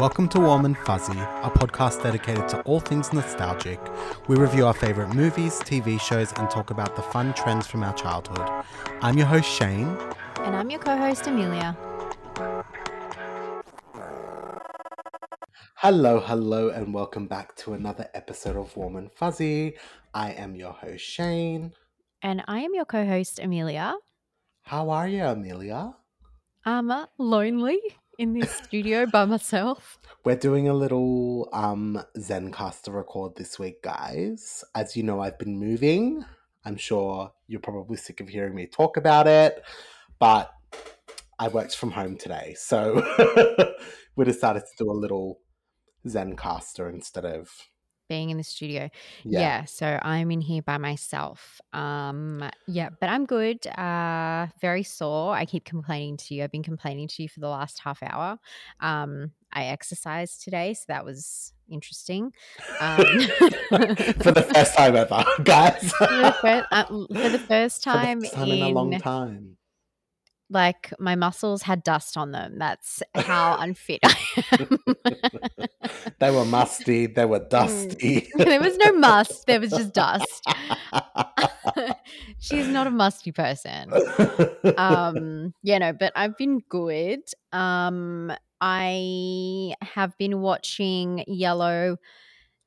Welcome to Warm and Fuzzy, a podcast dedicated to all things nostalgic. We review our favourite movies, TV shows, and talk about the fun trends from our childhood. I'm your host, Shane. And I'm your co host, Amelia. Hello, hello, and welcome back to another episode of Warm and Fuzzy. I am your host, Shane. And I am your co host, Amelia. How are you, Amelia? I'm uh, lonely in this studio by myself. We're doing a little um Zencastr record this week, guys. As you know, I've been moving. I'm sure you're probably sick of hearing me talk about it, but I worked from home today, so we decided to do a little Zencastr instead of being in the studio. Yeah. yeah. so I'm in here by myself. Um yeah, but I'm good. Uh very sore. I keep complaining to you. I've been complaining to you for the last half hour. Um I exercised today, so that was interesting. Um, for the first time ever, guys. for, the first, uh, for the first time, the first time in, in a long time like my muscles had dust on them. That's how unfit I am. they were musty. They were mm. dusty. there was no must. There was just dust. She's not a musty person. Um, yeah, no, but I've been good. Um, I have been watching Yellow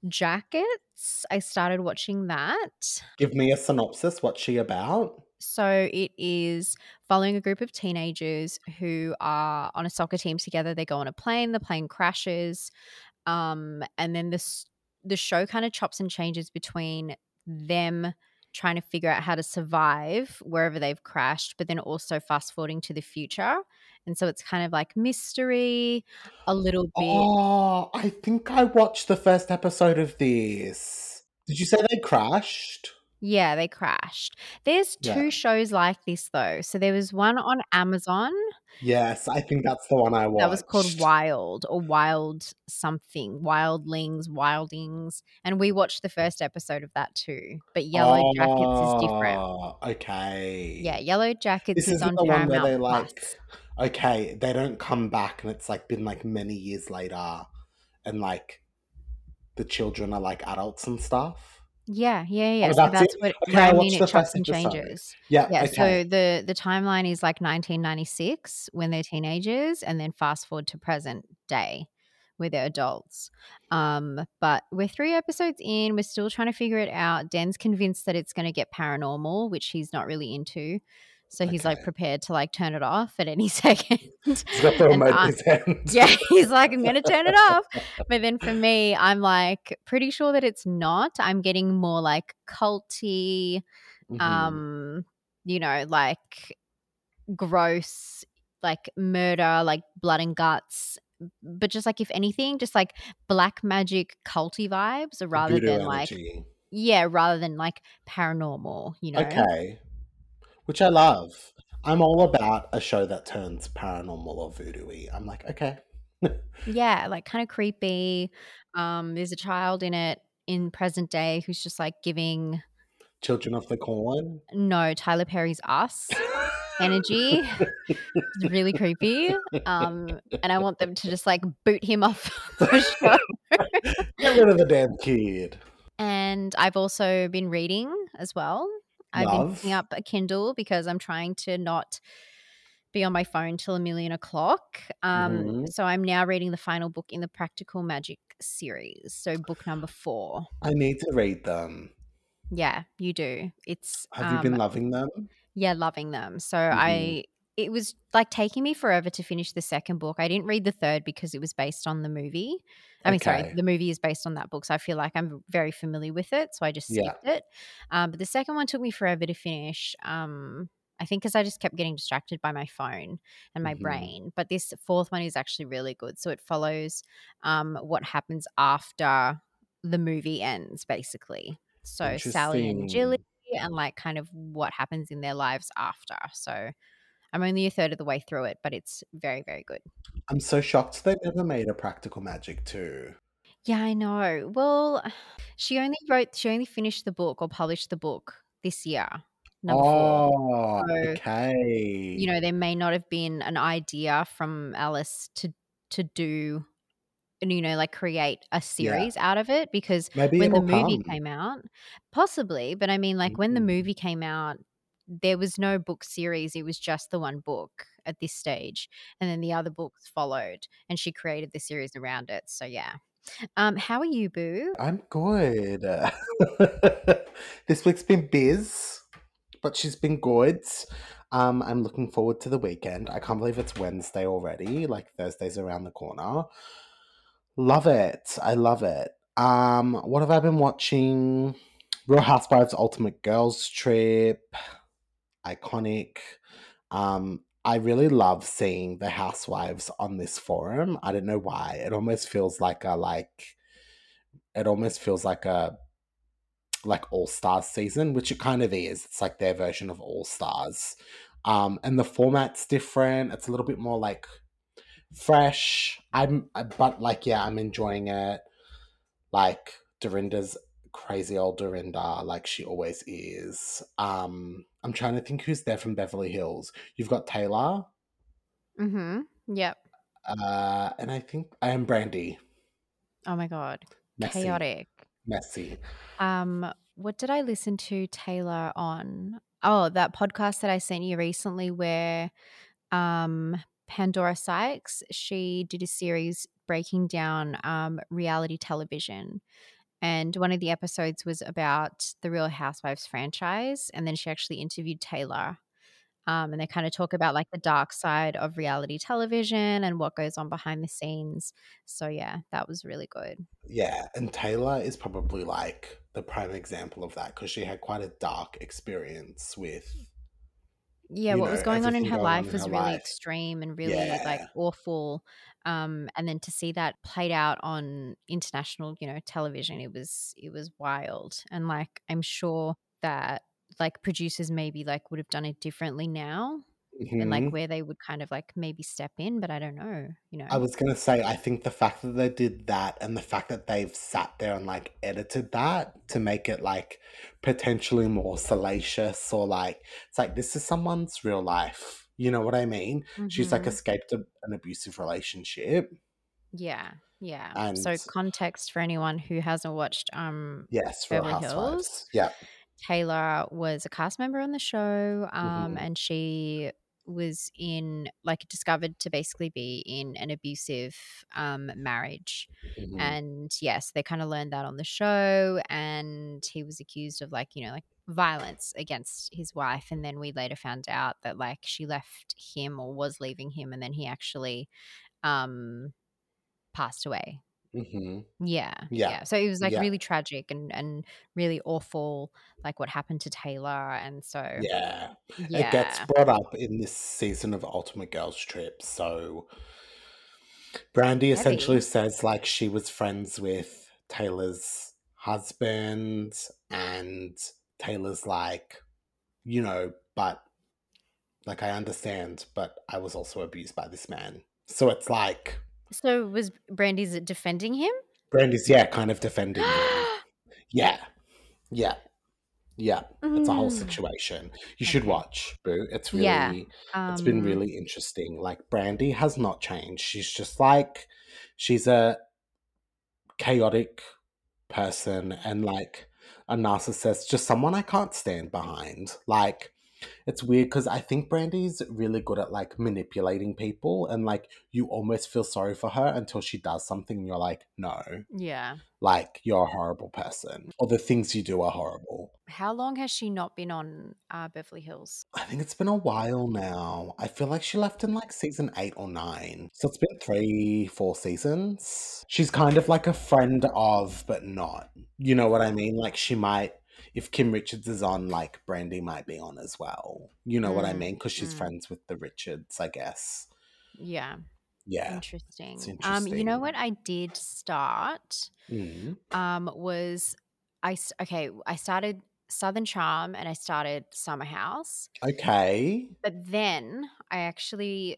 Jackets. I started watching that. Give me a synopsis. What's she about? So it is following a group of teenagers who are on a soccer team together. They go on a plane, the plane crashes, um, and then this the show kind of chops and changes between them trying to figure out how to survive wherever they've crashed, but then also fast forwarding to the future. And so it's kind of like mystery, a little bit. Oh, I think I watched the first episode of this. Did you say they crashed? Yeah, they crashed. There's Yeah. two shows like this though. So there was one on Amazon Yes, I think that's the one I watched. that was called Wild or Wild something, Wildlings, Wildings, and we watched the first episode of that too. But Yellow Jackets is different. Oh, okay. Yeah, Yellow Jackets This is isn't on the one where they like, Plus. okay, they don't come back and it's like been like many years later and like the children are like adults and stuff. Yeah, yeah, yeah. Oh, so that's, that's what, okay, I mean. It chops and changes. Yeah, yeah. Okay. So the the timeline is like 1996 when they're teenagers, and then fast forward to present day where they're adults. Um, but we're three episodes in. We're still trying to figure it out. Dan's convinced that it's going to get paranormal, which he's not really into. So he's like prepared to like turn it off at any second. yeah, he's like, I'm gonna turn it off. But then for me, I'm like pretty sure that it's not. I'm getting more like culty, mm-hmm. um, you know, like gross, like murder, like blood and guts. But just like if anything, just like black magic culty vibes rather than energy. like yeah, rather than like paranormal, you know. Okay which I love. I'm all about a show that turns paranormal or voodoo I'm like, okay. yeah, like kind of creepy. Um, there's a child in it in present day who's just like giving Children of the Corn. No, Tyler Perry's Us energy. it's really creepy. Um, and I want them to just like boot him off the show. Get rid of the damn kid. And I've also been reading as well. I've Love. been picking up a Kindle because I'm trying to not be on my phone till a million o'clock. Um, mm-hmm. So I'm now reading the final book in the Practical Magic series. So book number four. I need to read them. Yeah, you do. It's have um, you been loving them? Yeah, loving them. So mm-hmm. I it was like taking me forever to finish the second book. I didn't read the third because it was based on the movie. I mean, okay. sorry, the movie is based on that book, so I feel like I'm very familiar with it, so I just skipped yeah. it. Um, but the second one took me forever to finish. Um, I think because I just kept getting distracted by my phone and my mm-hmm. brain. But this fourth one is actually really good. So it follows um, what happens after the movie ends, basically. So Sally and Jilly, and like kind of what happens in their lives after. So I'm only a third of the way through it, but it's very, very good. I'm so shocked they never made a practical magic too. Yeah, I know. Well, she only wrote, she only finished the book or published the book this year. Number oh, so, okay. You know, there may not have been an idea from Alice to to do you know, like create a series yeah. out of it because Maybe when the movie come. came out, possibly, but I mean, like mm-hmm. when the movie came out, there was no book series. It was just the one book at this stage. And then the other books followed and she created the series around it. So yeah. Um, how are you, Boo? I'm good. this week's been biz, but she's been good. Um, I'm looking forward to the weekend. I can't believe it's Wednesday already. Like Thursday's around the corner. Love it. I love it. Um, what have I been watching? Real Housewives Ultimate Girls Trip. Iconic. Um, I really love seeing the housewives on this forum. I don't know why. It almost feels like a like it almost feels like a like All Stars season, which it kind of is. It's like their version of All Stars. Um, and the format's different. It's a little bit more like fresh. I'm but like yeah, I'm enjoying it. Like Dorinda's crazy old Dorinda, like she always is. Um, I'm trying to think who's there from Beverly Hills. You've got Taylor. Mm-hmm. Yep. Uh, and I think I am Brandi. Oh my god. Messy. Chaotic. Messy. Um, what did I listen to Taylor on? Oh, that podcast that I sent you recently where um Pandora Sykes, she did a series breaking down um reality television and one of the episodes was about the Real Housewives franchise. And then she actually interviewed Taylor. Um, and they kind of talk about like the dark side of reality television and what goes on behind the scenes. So, yeah, that was really good. Yeah. And Taylor is probably like the prime example of that because she had quite a dark experience with yeah, what know, was going on in her life was really life. extreme and really yeah. like awful. Um, and then to see that played out on international, you know, television, it was it was wild. And like I'm sure that like producers maybe like would have done it differently now mm-hmm. and like mm-hmm. where they would kind of like maybe step in, but I don't know, you know. I was gonna say, I think the fact that they did that and the fact that they've sat there and like edited that to make it like potentially more salacious or like it's like this is someone's real life. You know what I mean? Mm-hmm. She's like mm-hmm. escaped a, an abusive relationship. Yeah. Yeah. And so context for anyone who hasn't watched um Yes, Beverly Hills. Yeah. Taylor was a cast member on the show, um, mm-hmm. and she was in like discovered to basically be in an abusive um, marriage mm-hmm. and yes they kind of learned that on the show and he was accused of like you know like violence against his wife and then we later found out that like she left him or was leaving him and then he actually um passed away Mm-hmm. Yeah, yeah, yeah. So it was like yeah. really tragic and and really awful, like what happened to Taylor, and so yeah. yeah. it gets brought up in this season of Ultimate Girls Trip. So Brandi essentially says like she was friends with Taylor's husband, and Taylor's like, you know, but like I understand, but I was also abused by this man. So it's like so was Brandi's defending him? Brandi's, yeah, kind of defending him. Yeah. Yeah. Yeah. Mm. It's a whole mm. situation. You should watch, Boo. It's really yeah. um, it's been um really interesting. Like Brandy has not changed. She's just like she's a chaotic person and like a narcissist, just someone I can't stand behind. Like it's weird because I think Brandi's really good at like manipulating people and like you almost feel sorry for her until she does something and you're like, no. Yeah. Like you're a horrible person. Or the things you do are horrible. How long has she not been on uh, Beverly Hills? I think it's been a while now. I feel like she left in like season eight or nine. So it's been three, four seasons. She's kind of like a friend of, but not. You know what I mean? Like she might if Kim Richards is on, like Brandi might be on as well. You know mm, what I mm, mean? Because she's mm. friends with the Richards, I guess. Yeah. Yeah. Interesting. interesting. Um, you know what I did start? Mm. Um, was I okay? I started Southern Charm and I started Summer House. Okay. But then I actually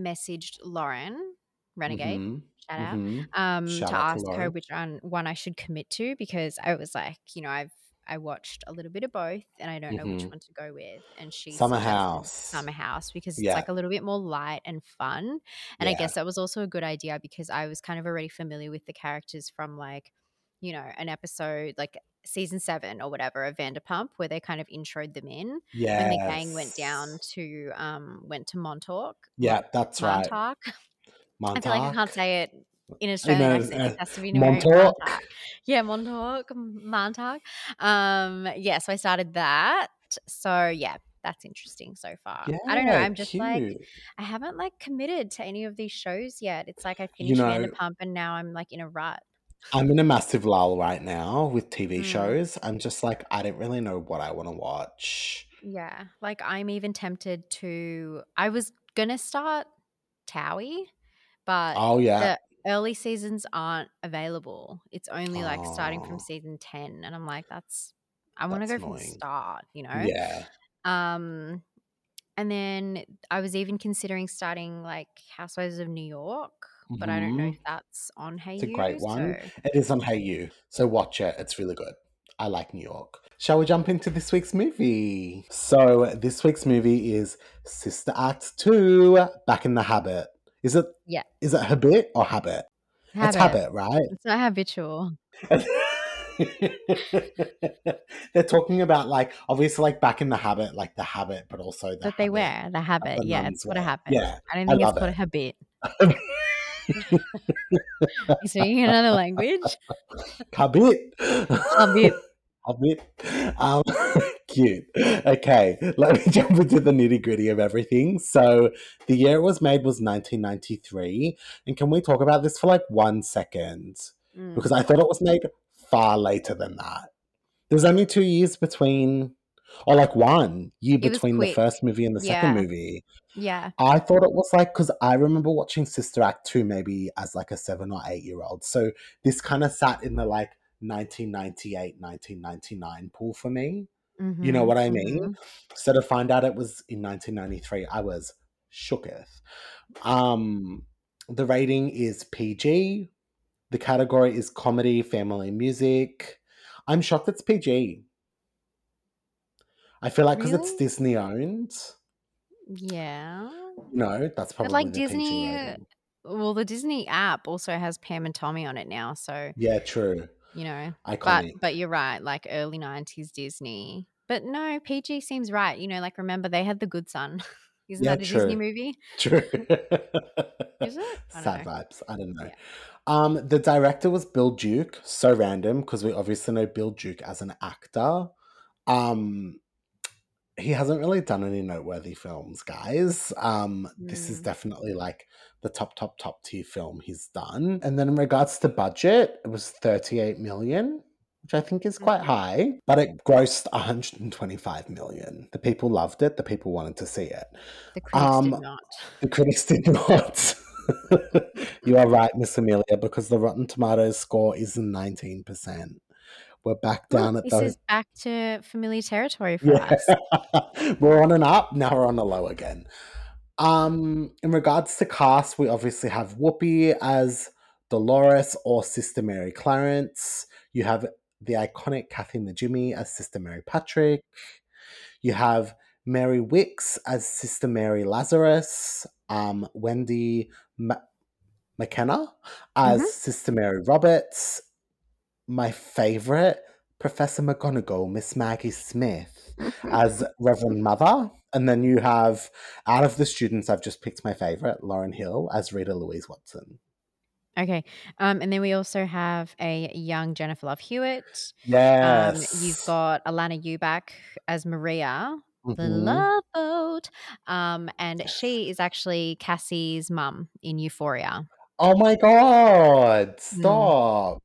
messaged Lauren Renegade. Mm-hmm. Shout out. Mm-hmm. Um, Shout to out ask to her which one, one I should commit to because I was like, you know, I've I watched a little bit of both, and I don't know which Mhm. one to go with. And she Summer House. Summer House because it's Yeah. like a little bit more light and fun. And I guess that was also a good idea because I was kind of already familiar with the characters from like, you know, an episode like season seven or whatever of Vanderpump where they kind of introed them in when the gang went down to um went to Montauk. Yeah, that's right. Montauk. I feel like I can't say it in I Australian know, accent. uh, It has to be in Montauk. Montauk. Yeah, Montauk, Montauk. Um, yeah, so I started that. So yeah, that's interesting so far. I don't know. I'm just like. I haven't like committed to any of these shows yet. It's like I You finished know, Vanderpump and now I'm like in a rut. I'm in a massive lull right now with TV Mm. shows. I'm just like, I don't really know what I want to watch. Yeah, like I'm even tempted to. I was gonna start Towie, but Oh, yeah. Early seasons aren't available. It's only like starting from Oh, season 10 and I'm like that's I want to go from the start, you know? Yeah. Um and then I was even considering starting like Housewives of New York, but I don't know hmm if that's on Hey It's a great one. so It is on Hayu. So watch it. It's really good. I like New York. Shall we jump into this week's movie? So this week's movie is Sister Act 2, Back in the Habit. Is it yeah, is it Habit or Habit? It's habit. Habit, right? It's not habitual. They're talking about like obviously like back in the habit, like the habit, but also the That they wear, the habit. the Yeah, it's what a wear. habit. Yeah, I don't I think it's love called a habit. You speaking another language? Habit. Habit. Habit. Um, cute. Okay, let me jump into the nitty gritty of everything. So, the year it was made was 1993. And can we talk about this for like one second? Because Mm. I thought it was made far later than that. There's only two years between, or like one year It between the first movie and the second movie. Yeah. I thought it was like, because I remember watching Sister Act 2 maybe as like a seven or eight year old. So this kind of sat in the like 1998, 1999 pool for me. You know Mhm. what I mean? Mhm. So to find out it was in 1993, I was shooketh. Um, the rating is PG. The category is comedy, family, music. I'm shocked it's PG. I feel like because it's Disney owned, Yeah. no, that's But probably like the PG Disney well, the Disney app also has Pam and Tommy on it now, so Yeah, true. You know. But Iconic. but you're right, like early 90s Disney. But no, PG seems right. You know, like remember they had The Good Son. Isn't Yeah, that a Disney movie? True. Is it? Sad know. vibes. I don't know. Yeah. Um, the director was Bill Duke. So random because we obviously know Bill Duke as an actor. Um, he hasn't really done any noteworthy films, guys. Um, this is Mm. definitely like the top, top, top tier film he's done. And then in regards to budget, it was 38 million, which I think is quite Mhm. high, but it grossed 125 million. The people loved it, the people wanted to see it. The critics Um, did not. the critics did not. you are right, Miss Amelia, because the Rotten Tomatoes score is 19%. We're back down at this the is back to familiar territory for yeah. us. we're on an up, now we're on a low again. Um, in regards to cast, we obviously have Whoopi as Deloris or Sister Mary Clarence. You have the iconic Kathy Najimy as Sister Mary Patrick. You have Mary Wickes as Sister Mary Lazarus. Um, Wendy Ma- McKenna as Mhm. Sister Mary Roberts. My favorite, Professor McGonagall, Miss Maggie Smith as Reverend Mother. And then you have, out of the students, I've just picked my favorite, Lauryn Hill as Rita Louise Watson. Okay. Um, and then we also have a young Jennifer Love Hewitt. Um, Yes. you've got Alanna Ubach as Maria, the Mhm. love boat. Um, and she is actually Cassie's mum in Euphoria. Oh my god! Mm. Stop.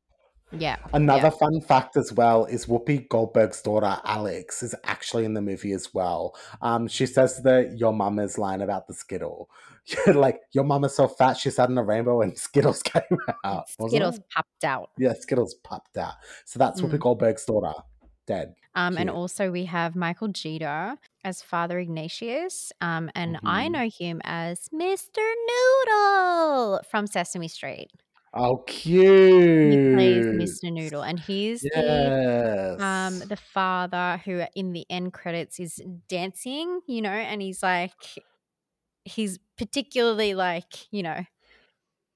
Yeah. Another Yeah. fun fact as well is Whoopi Goldberg's daughter Alex is actually in the movie as well. Um, she says that your mama's line about the Skittle. like your mama's so fat she sat in a rainbow and Skittles came out. Skittles it? popped out. Yeah, Skittles popped out. So that's Whoopi Mm. Goldberg's daughter. Dead. Um, and also we have Michael Jeter as Father Ignatius. Um, and I Mhm. know him as Mr. Noodle from Sesame Street. Oh, cute. He plays Mr. Noodle, and he's the um, the father who in the end credits is dancing, you know, and he's like he's particularly like, you know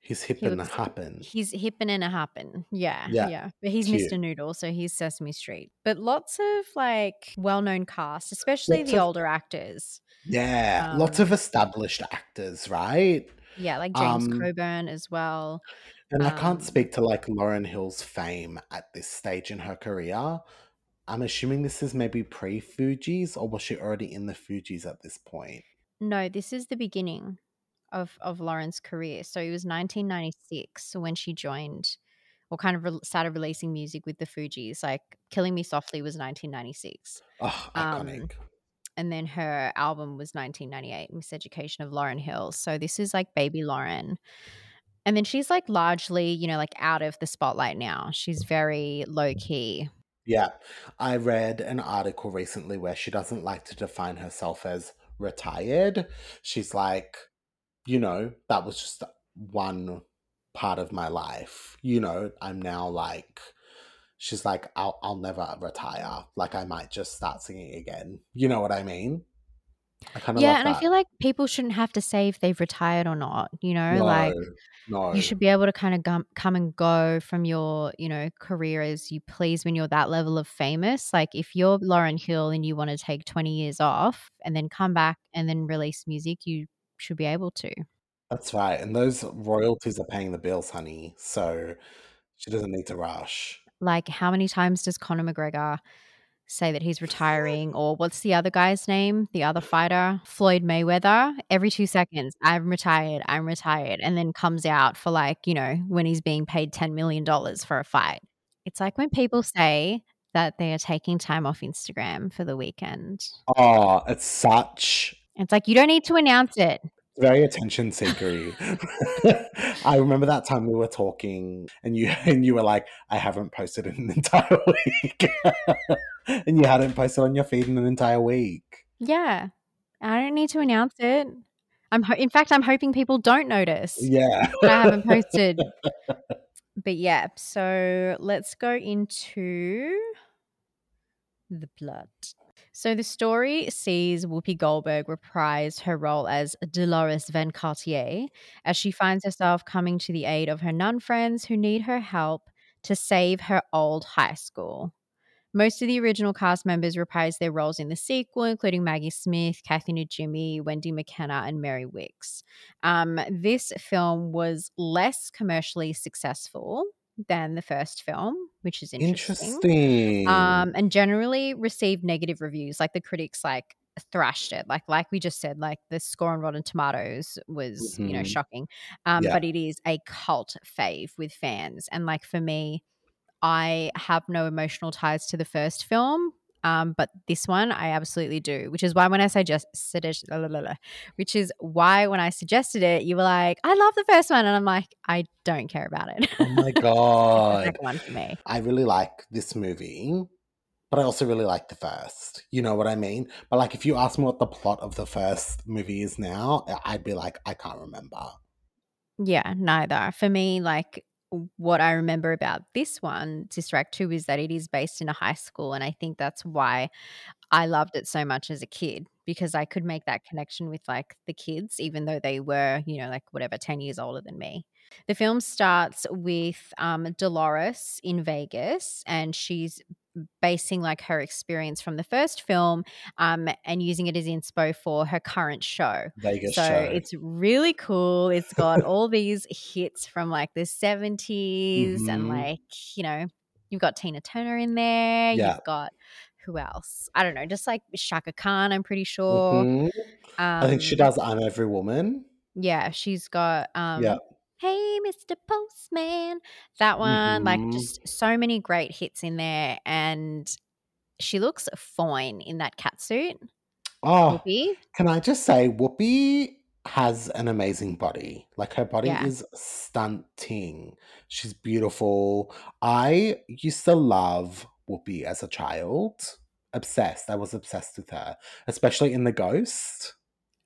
He's hip he and looks hoppin'. he's hippin' and a hoppin'. Yeah, Yeah, yeah. But he's cute. Mr. Noodle, so he's Sesame Street. But lots of, like, well-known cast, especially Lots the of older actors. Yeah, lots Um of established actors, right? Yeah, like James Um Coburn as well. And I can't Um speak to, like, Lauryn Hill's fame at this stage in her career. I'm assuming this is maybe pre-Fugees, or was she already in the Fugees at this point? No, this is the beginning of of Lauryn's career. So it was 1996 when she joined or kind of re started releasing music with the Fugees, like, Killing Me Softly was 1996. Oh, Um, iconic. and then her album was 1998, Miseducation of Lauryn Hill. So this is, like, baby Lauren. And then she's, like, largely, you know, like, out of the spotlight now. She's very low-key. Yeah. I read an article recently where she doesn't like to define herself as retired. She's like, you know, "That was just one part of my life." You know, I'm now, like she's like, "I'll I'll never retire." Like, I might just start singing again. You know what I mean? I kinda Yeah, and I feel like people shouldn't have to say if they've retired or not, you know? No. Like, you should be able to kinda gum come and go from your, you know, career as you please when you're that level of famous. Like, if you're Lauryn Hill and you wanna take 20 years off and then come back and then release music, you should be able to. That's right, and those royalties are paying the bills, honey, so she doesn't need to rush. Like, how many times does Conor McGregor say that he's retiring? Or what's the other guy's name? The other fighter? Floyd Mayweather? Every 2 seconds, "I'm retired, I'm retired," and then comes out for, like, you know, when he's being paid $10 million for a fight. It's like when people say that they are taking time off Instagram for the weekend. Oh, it's such It's like, you don't need to announce it. Very attention seekery. I remember that time we were talking and you and you were like, "I haven't posted in an entire week." And you hadn't posted on your feed in an entire week. Yeah. I don't need to announce it. I'm ho in fact, I'm hoping people don't notice Yeah. I haven't posted. But, yeah, so let's go into the plot. So the story sees Whoopi Goldberg reprise her role as Deloris Van Cartier as she finds herself coming to the aid of her nun friends who need her help to save her old high school. Most of the original cast members reprised their roles in the sequel, including Maggie Smith, Kathy Najimy, Wendy McKenna, and Mary Wickes. Um, this film was less commercially successful than the first film, which is interesting. Interesting. Um, and generally received negative reviews. Like, the critics, like, thrashed it. Like like we just said, like, the score on Rotten Tomatoes was, you know, Mhm. shocking. Um, Yeah. but it is a cult fave with fans. And, like, for me, I have no emotional ties to the first film, um, but this one I absolutely do, which is why when I suggest suggest which is why when I suggested it, you were like, "I love the first one," and I'm like, "I don't care about it." Oh my god. second one for me. I really like this movie, but I also really like the first. You know what I mean? But, like, if you ask me what the plot of the first movie is now, I'd be like, "I can't remember." Yeah, neither. For me, like, what I remember about this one, Sister Act 2, is that it is based in a high school, and I think that's why I loved it so much as a kid because I could make that connection with, like, the kids even though they were, you know, like, whatever, 10 years older than me. The film starts with, um, Deloris in Vegas, and she's basing, like, her experience from the first film, um, and using it as inspo for her current show. Vegas show. So, show. it's really cool. It's got all these hits from, like, the '70s and, Mhm. like, you know, you've got Tina Turner in there. Yeah. You've got who else? I don't know, just, like, Chaka Khan, I'm pretty sure. Mhm. I think she Um does I'm Every Woman. Yeah, she's got, um, Yeah. "Hey, Mr. Postman." That one, like, Mhm. just so many great hits in there, and she looks fine in that catsuit. Oh, Whoopi. can I just say Whoopi has an amazing body. Like, her body Yeah. is stunting. She's beautiful. I used to love Whoopi as a child. Obsessed. I was obsessed with her, especially in The Ghost.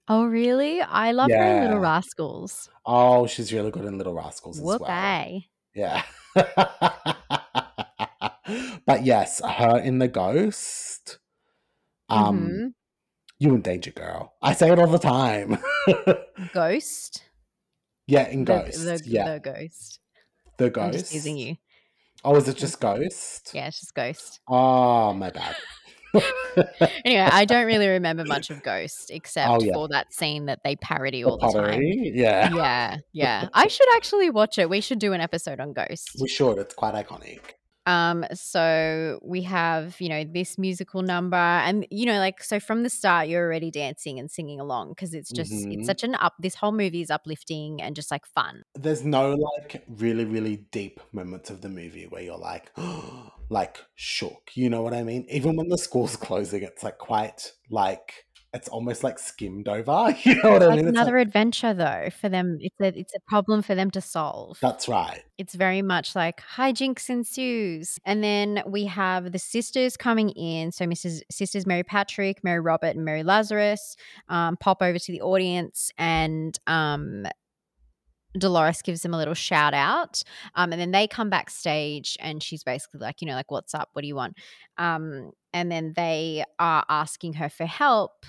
Oh, really? I love her in Little Rascals. Oh, she's really good in Little Rascals as well. Whoop-a. Yeah. but yes, her in The Ghost. Um, Mhm. you in danger, girl. I say it all the time. Ghost? yeah, in The Ghost. the yeah, the ghost. the I'm Ghost. just teasing you. Oh, is it just Ghost? Yeah, it's just Ghost. Oh, my bad. Anyway, I don't really remember much of Ghost oh, except Oh, yeah. for that scene that they parody all the time. Yeah. Yeah, yeah. I should actually watch it. We should do an episode on Ghost. We should. It's quite iconic. Um, so we have, you know, this musical number, and you know, like so from the start, you're already dancing and singing along because it's just Mhm. it's such an up. This whole movie is uplifting and just like fun. There's no like really, really deep moments of the movie where you're like, like shook. You know what I mean? Even when the school's closing, it's like quite like it's almost like skimmed over. You know what I Like mean? It's another like, adventure though for them. It's a it's a problem for them to solve. that's right. It's very much like hijinks ensues. And then we have the sisters coming in. So Mrs. Sisters Mary Patrick, Mary Robert, and Mary Lazarus um, pop over to the audience and um, Deloris gives them a little shout out. Um, and then they come backstage and she's basically like, you know, like, what's up? What do you want? Um, and then they are asking her for help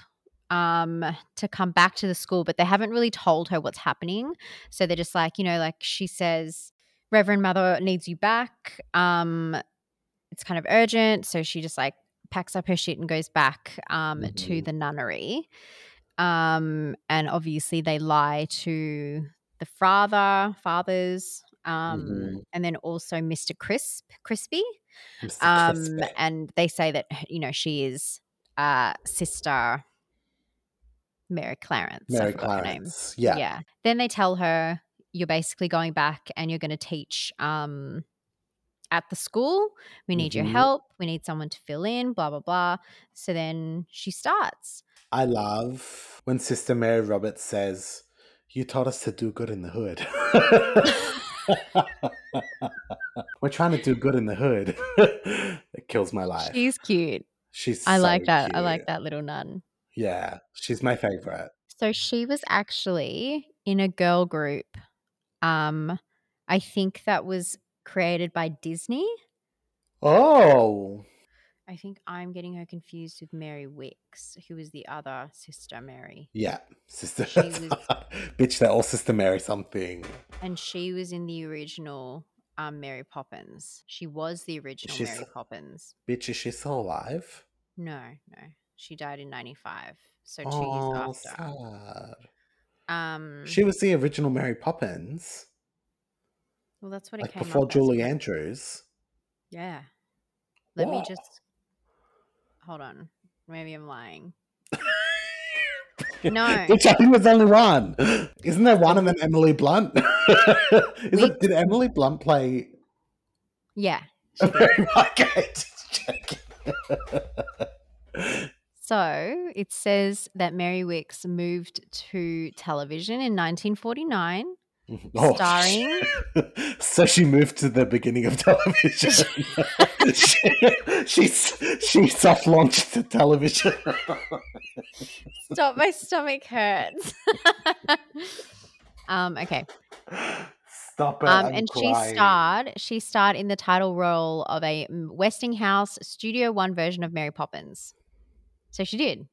um to come back to the school but they haven't really told her what's happening so they're just like you know like she says reverend mother needs you back um it's kind of urgent so she just like packs up her shit and goes back um to Mhm. the nunnery um and obviously they lie to the father fathers um Mhm. and then also mr crisp crispy Mr. um Crispy. and they say that you know she is uh sister mary clarence Mary. Clarence. Yeah. yeah then they tell her you're basically going back and you're going to teach um at the school we need your Mhm. help we need someone to fill in blah blah blah so then she starts I love when Sister Mary Roberts says, You taught us to do good in the hood. We're trying to do good in the hood. it kills my life. she's cute She's i so like that i like that little nun Yeah, she's my favorite. So she was actually in a girl group. Um, I think that was created by Disney. Oh, I think I'm getting her confused with Mary Wickes, who was the other sister Mary. yeah, sister. She was- Bitch, they're all Sister Mary something. And she was in the original um, Mary Poppins. She was the original Mary Poppins. Bitch, is she still alive? No, no. She died in 95. So two oh, years after. sad. Um, She was the original Mary Poppins, well, that's what it came before up as, Julie Andrews. Yeah. Let me just hold on. Maybe I'm lying. No. Which I think was only one. Isn't there one and then Emily Blunt? Is We- it, did Emily Blunt play? Yeah. okay, just checking. So it says that Mary Wickes moved to television in 1949, Oh, starring. so she moved to the beginning of television. she, she she soft launched to television. Stop! My stomach hurts. um. Okay. Stop it! Um. And she starred. She starred in the title role of a mm, Westinghouse Studio One version of Mary Poppins. So she did.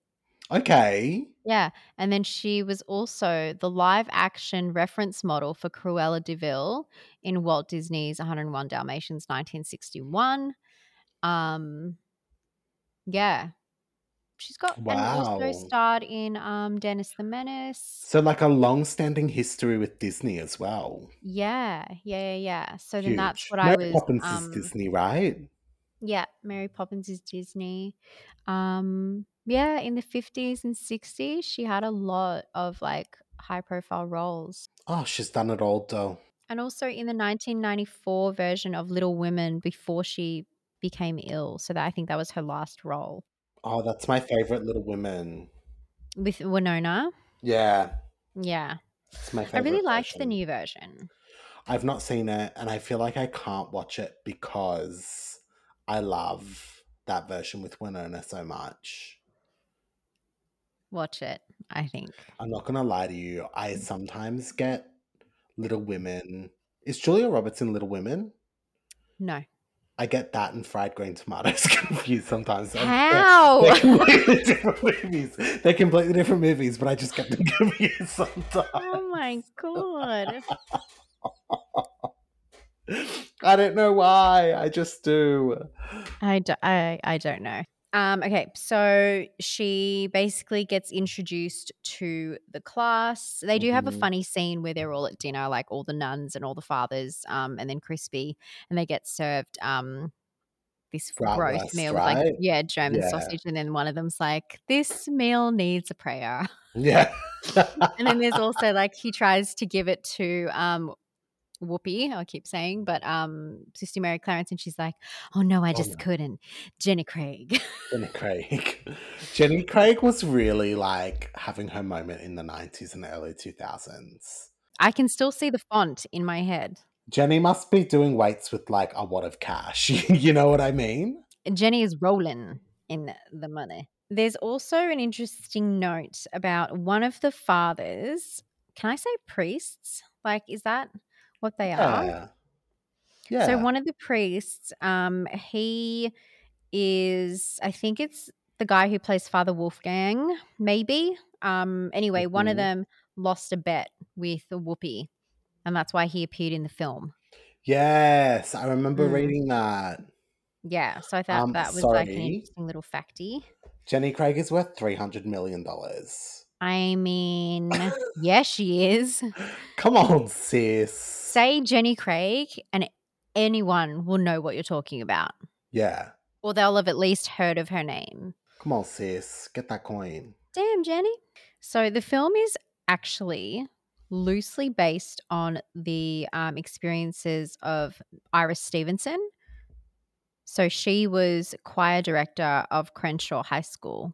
Okay. Yeah. And then she was also the live action reference model for Cruella de Vil in Walt Disney's 101 Dalmatians 1961. Um yeah. She's got and also starred in um Dennis the Menace. So like a long-standing history with Disney as well. Yeah, yeah, yeah, yeah. So then that's Huge. what I Mary was Poppins um is Disney, right? yeah, Mary Poppins is Disney. Um yeah, in the 50s and 60s she had a lot of like high profile roles. Oh, she's done it all though. And also in the 1994 version of Little Women before she became ill. So that I think that was her last role Oh, that's my favorite Little Women. with Winona. Yeah, Yeah. it's my favorite. I really liked the new version. I've not seen it, and I feel like I can't watch it because I love that version with Winona so much. Watch it. I think. I'm not gonna lie to you. I sometimes get Little Women. Is Julia Roberts in Little Women? No. I get that and fried green tomatoes confused sometimes. How? They're, they're completely different movies. They're completely different movies, but I just get them confused sometimes. Oh my god. I don't know why. I just do. I, do, I, I don't know. Um, okay, so she basically gets introduced to the class. They do have a Mhm. funny scene where they're all at dinner, like all the nuns and all the fathers, um, and then Crispy, and they get served um this gross Bratwurst, meal with like yeah German Yeah. sausage, and then one of them's like, "This meal needs a prayer," Yeah. and then there's also like he tries to give it to um Whoopi, I keep saying, but um Sister Mary Clarence, and she's like, "Oh no, I Oh, just no. couldn't." Jenny Craig. Jenny Craig. Jenny Craig was really like having her moment in the 90s and the early 2000s. I can still see the font in my head. Jenny must be doing weights with like a wad of cash. you know what I mean? Jenny is rolling in the money. There's also an interesting note about one of the fathers. Can I say priests? Like, is that what they are? Yeah. Yeah. So one of the priests, um, he is, I think it's the guy who plays Father Wolfgang, maybe. Um, anyway, one of Mhm. them lost a bet with a Whoopi, and that's why he appeared in the film. yes, I remember Mm. reading that. Yeah, so I thought Um, that was like an interesting little facty. Jenny Craig is worth $300 million. I mean, yeah, she is. Come on, sis. Say Jenny Craig, and anyone will know what you're talking about, Yeah. or they'll have at least heard of her name. Come on, sis. Get that coin. Damn, Jenny. So the film is actually loosely based on the um, experiences of Iris Stevenson. So she was choir director of Crenshaw High School.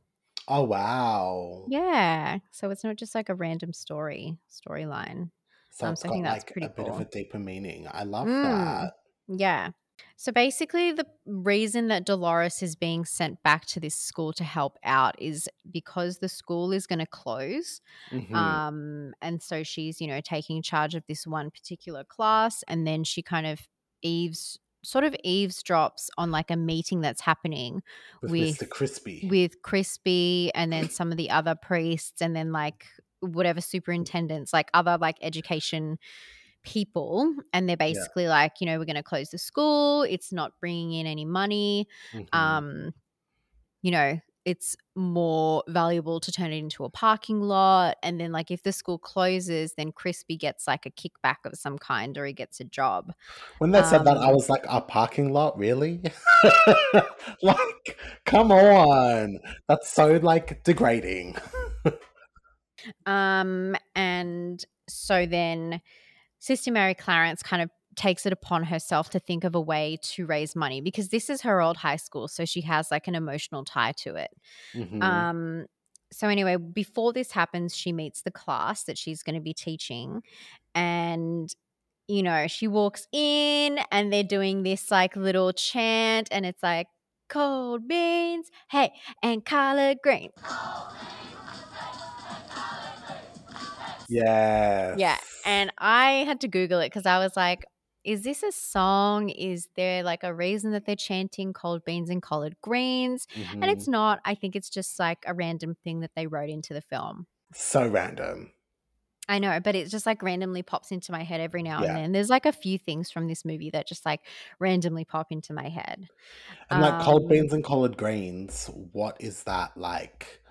Oh, wow. Yeah. So it's not just like a random story storyline. So Um, so I think that's like pretty a bit of a deeper meaning. I love Mm. that. Yeah. So basically, the reason that Deloris is being sent back to this school to help out is because the school is going to close. Mhm. Um, and so she's, you know, taking charge of this one particular class. And then she kind of eaves, sort of eavesdrops on like a meeting that's happening with, with Mr. Crispy. with Crispy and then some of the other priests and then like whatever superintendents, like other like education people. And they're basically like, you know, we're going to close the school. It's not bringing in any money. Mhm. Um, you know, it's more valuable to turn it into a parking lot. And then, like, if the school closes, then Crispy gets like a kickback of some kind or he gets a job. when they said that, I um, was like, a parking lot? Really? like, come on. That's so like degrading. Um, and so then Sister Mary Clarence kind of takes it upon herself to think of a way to raise money because this is her old high school. So she has like an emotional tie to it. Mhm. Um, so anyway, before this happens, she meets the class that she's going to be teaching, and you know she walks in, and they're doing this like little chant, and it's like cold beans, hey, and collard greens. yes. Yeah, and I had to Google it because I was like, is this a song? Is there like a reason that they're chanting cold beans and collard greens? And it's not. I think it's just like a random thing that they wrote into the film. so random. I know, but it just like randomly pops into my head every now Yeah. and then. There's like a few things from this movie that just like randomly pop into my head. And like cold Um, beans and collard greens, what is that like?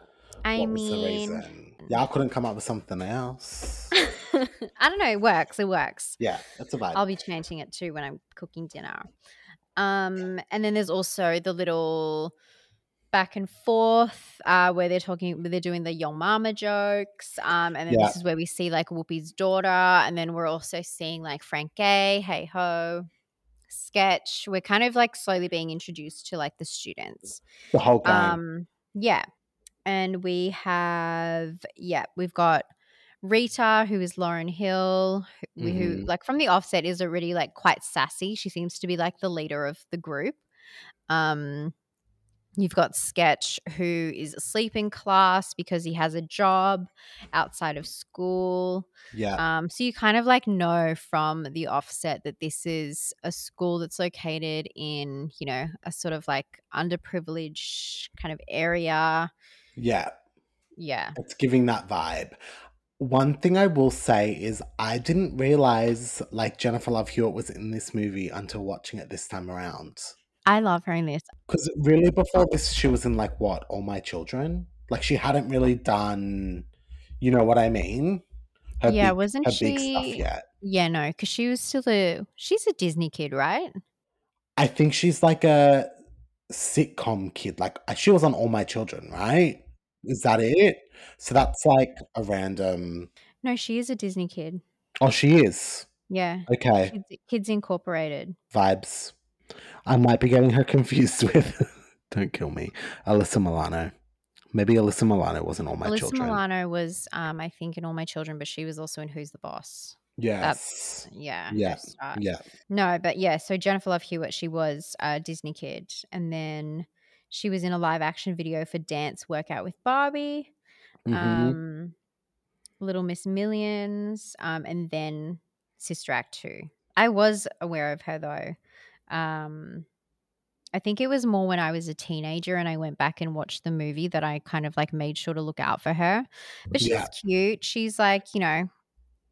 I what was the mean, reason? Y'all couldn't come up with something else. I don't know. It works. It works. yeah, that's a vibe. I'll be chanting it too when I'm cooking dinner. Um, and then there's also the little back and forth uh, where they're talking, where they're doing the Yo Mama jokes. Um, and then Yeah. this is where we see like Whoopi's daughter, and then we're also seeing like Frank Gay, Hey Ho, sketch. We're kind of like slowly being introduced to like the students. the whole gang. Um, yeah. And we have, yeah, we've got Rita, who is Lauryn Hill, who, who, Mhm. like from the offset is already like quite sassy. She seems to be like the leader of the group. Um, You've got Sketch, who is asleep in class because he has a job outside of school. Yeah. Um, so you kind of like know from the offset that this is a school that's located in, you know, a sort of like underprivileged kind of area. Yeah. Yeah. It's giving that vibe. One thing I will say is I didn't realize like Jennifer Love Hewitt was in this movie until watching it this time around. I love her in this. Because really, before this, she was in like what? All My Children? Like she hadn't really done, you know what I mean? Her yeah, big, wasn't she? yet. Yeah, no, because she was still a. She's a Disney kid, right? I think she's like a sitcom kid. Like she was on All My Children, right? Is that it? So that's like a random. No, she is a Disney kid. Oh, she is. Yeah. Okay. Kids, Kids Incorporated. Vibes. I might be getting her confused with, don't kill me, Alyssa Milano. Maybe Alyssa Milano wasn't All My Alyssa Children. Alyssa Milano was, um, I think, in All My Children, but she was also in Who's the Boss. Yes. That's, yeah. Yeah. Yeah. No, but yeah. So Jennifer Love Hewitt, she was a Disney kid, and then she was in a live action video for Dance Workout with Barbie, mm-hmm. um, Little Miss Millions, um, and then Sister Act Two. I was aware of her though. Um, I think it was more when I was a teenager and I went back and watched the movie that I kind of like made sure to look out for her. But she's yeah. cute. She's like, you know,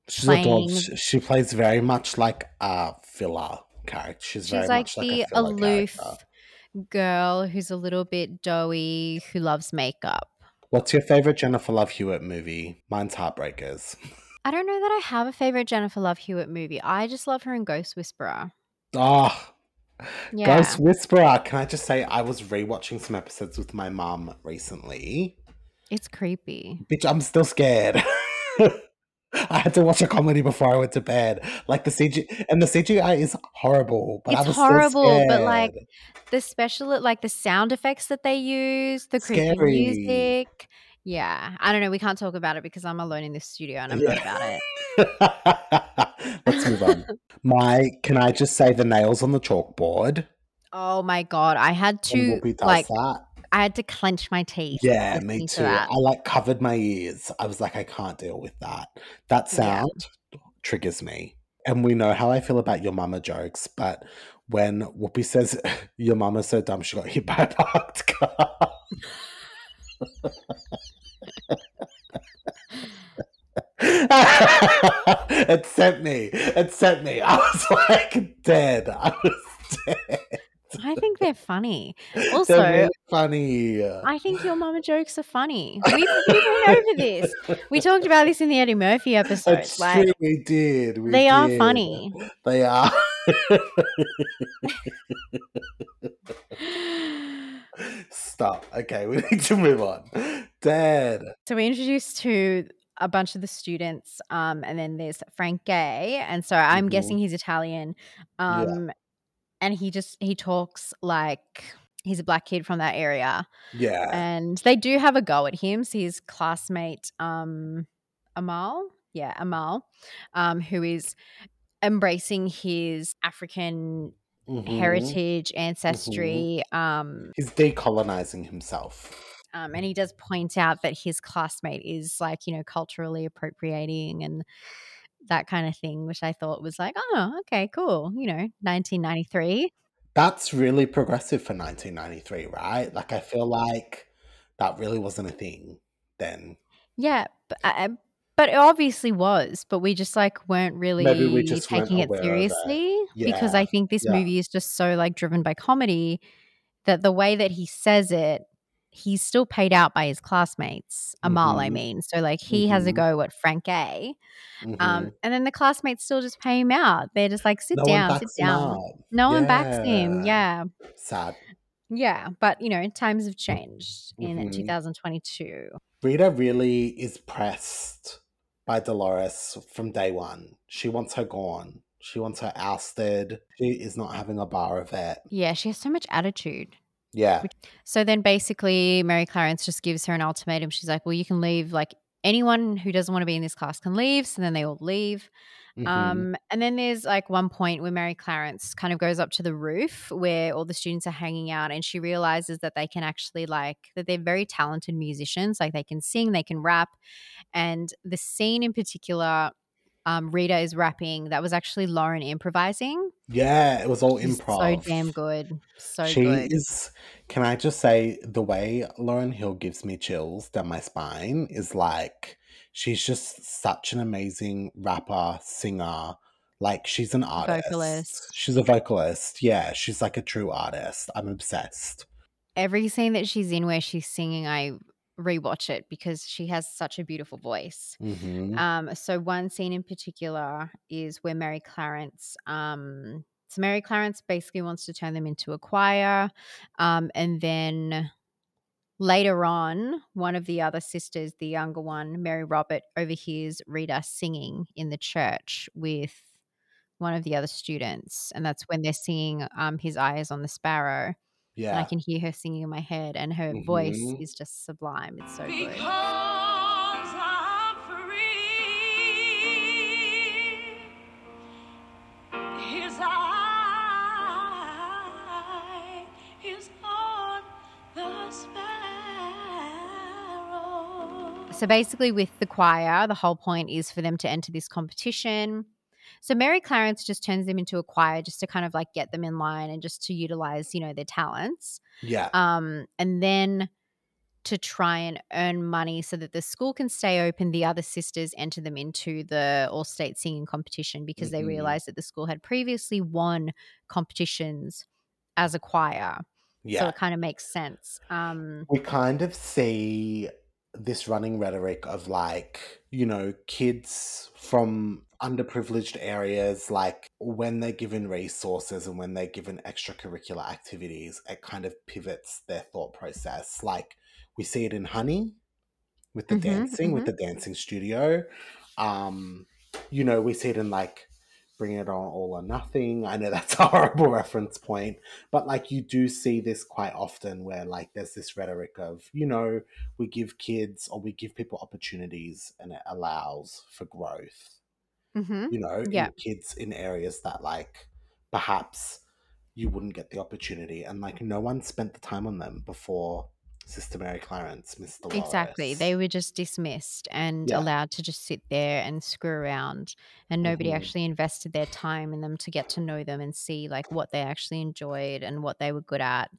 she's playing... She plays very much like a filler character. She's, she's like much the like aloof character. Girl who's a little bit doughy, who loves makeup. What's your favorite Jennifer Love Hewitt movie? Mine's Heartbreakers. I don't know that I have a favorite Jennifer Love Hewitt movie. I just love her in Ghost Whisperer. Oh, yeah. Ghost Whisperer. Can I just say, I was rewatching some episodes with my mom recently. It's creepy. Bitch, I'm still scared. I had to watch a comedy before I went to bed. Like the CG and the CGI is horrible, but it's horrible. But like the special, like the sound effects that they use, the creepy Scary. music. Yeah, I don't know. We can't talk about it because I'm alone in this studio and I'm yeah. not about it. Let's move on. My, can I just say the nails on the chalkboard? Oh my god, I had to like that. I had to clench my teeth. Yeah, me too. I like covered my ears. I was like, I can't deal with that. That sound yeah. triggers me. And we know how I feel about your mama jokes, but when Whoopi says your mama's so dumb she got hit by a parked car. it sent me. It sent me. I was like dead. I was dead. I think they're funny. Also, they're funny. I think your mama jokes are funny. We've, we've been over this. We talked about this in the Eddie Murphy episode. It's like, true, we did. We they did. are funny. They are. Stop. Okay, we need to move on. Dad. So we introduced to a bunch of the students, um, and then there's Frank Gay, and so I'm mm-hmm. guessing he's Italian, um, yeah. And he just he talks like he's a black kid from that area. Yeah, and they do have a go at him. So his classmate, um, Amal, yeah, Amal, um, who is embracing his African mm-hmm. heritage, ancestry. Mm-hmm. Um, He's decolonizing himself. Um, and he does point out that his classmate is like, you know, culturally appropriating and that kind of thing, which I thought was like, oh, okay, cool. You know, 1993. That's really progressive for 1993, right? Like, I feel like that really wasn't a thing then. Yeah. But, uh, but it obviously was, but we just like weren't really we taking it seriously it. Yeah. because I think this yeah. movie is just so like driven by comedy that the way that he says it, he's still paid out by his classmates, Amal, mm-hmm. I mean. So like he mm-hmm. has a mm-hmm. go at Frankie. Um, mm-hmm. Um, and then the classmates still just pay him out. They're just like, sit no down, sit down. No yeah. one backs him. Yeah. Sad. Yeah, but you know, times have changed in mm-hmm. 2022. Rita really is pressed by Deloris from day one. She wants her gone. She wants her ousted. She is not having a bar of it. Yeah, she has so much attitude. Yeah. So then basically, Mary Clarence just gives her an ultimatum. She's like, well, you can leave. Like, anyone who doesn't want to be in this class can leave. So then they all leave. Mm-hmm. Um, and then there's like one point where Mary Clarence kind of goes up to the roof where all the students are hanging out, and she realizes that they can actually like that they're very talented musicians, like they can sing, they can rap, and the scene in particular um, Rita is rapping. That was actually Lauryn improvising. Yeah, it was all She's improv. So damn good. So she good. is. Can I just say the way Lauryn Hill gives me chills down my spine is like she's just such an amazing rapper, singer. Like she's an artist. Vocalist. She's a vocalist. Yeah, she's like a true artist. I'm obsessed. Every scene that she's in where she's singing, I rewatch it because she has such a beautiful voice. Mm-hmm. Um, so one scene in particular is where Mary Clarence, um, so Mary Clarence basically wants to turn them into a choir, um, and then later on, one of the other sisters, the younger one, Mary Robert, overhears Rita singing in the church with one of the other students, and that's when they're singing um, "His Eyes on the Sparrow." Yeah. And I can hear her singing in my head, and her mm-hmm. voice is just sublime. It's so because good. So basically, with the choir, the whole point is for them to enter this competition. So Mary Clarence just turns them into a choir just to kind of like get them in line and just to utilize, you know, their talents. Yeah. Um, and then to try and earn money so that the school can stay open, the other sisters enter them into the all state singing competition because mm-hmm. they realized that the school had previously won competitions as a choir. Yeah. So it kind of makes sense. Um, we kind of see this running rhetoric of like, you know, kids from underprivileged areas, like when they're given resources and when they're given extracurricular activities, it kind of pivots their thought process. Like we see it in Honey with the mm-hmm, dancing, mm-hmm. with the dancing studio. Um, you know, we see it in like bring it on all or nothing. I know that's a horrible reference point, but like you do see this quite often where like there's this rhetoric of, you know, we give kids or we give people opportunities and it allows for growth. Mm-hmm. You know, yeah. kids in areas that like perhaps you wouldn't get the opportunity and like no one spent the time on them before Sister Mary Clarence, Mr. Exactly. They were just dismissed and yeah. allowed to just sit there and screw around. And nobody mm-hmm. actually invested their time in them to get to know them and see like what they actually enjoyed and what they were good at.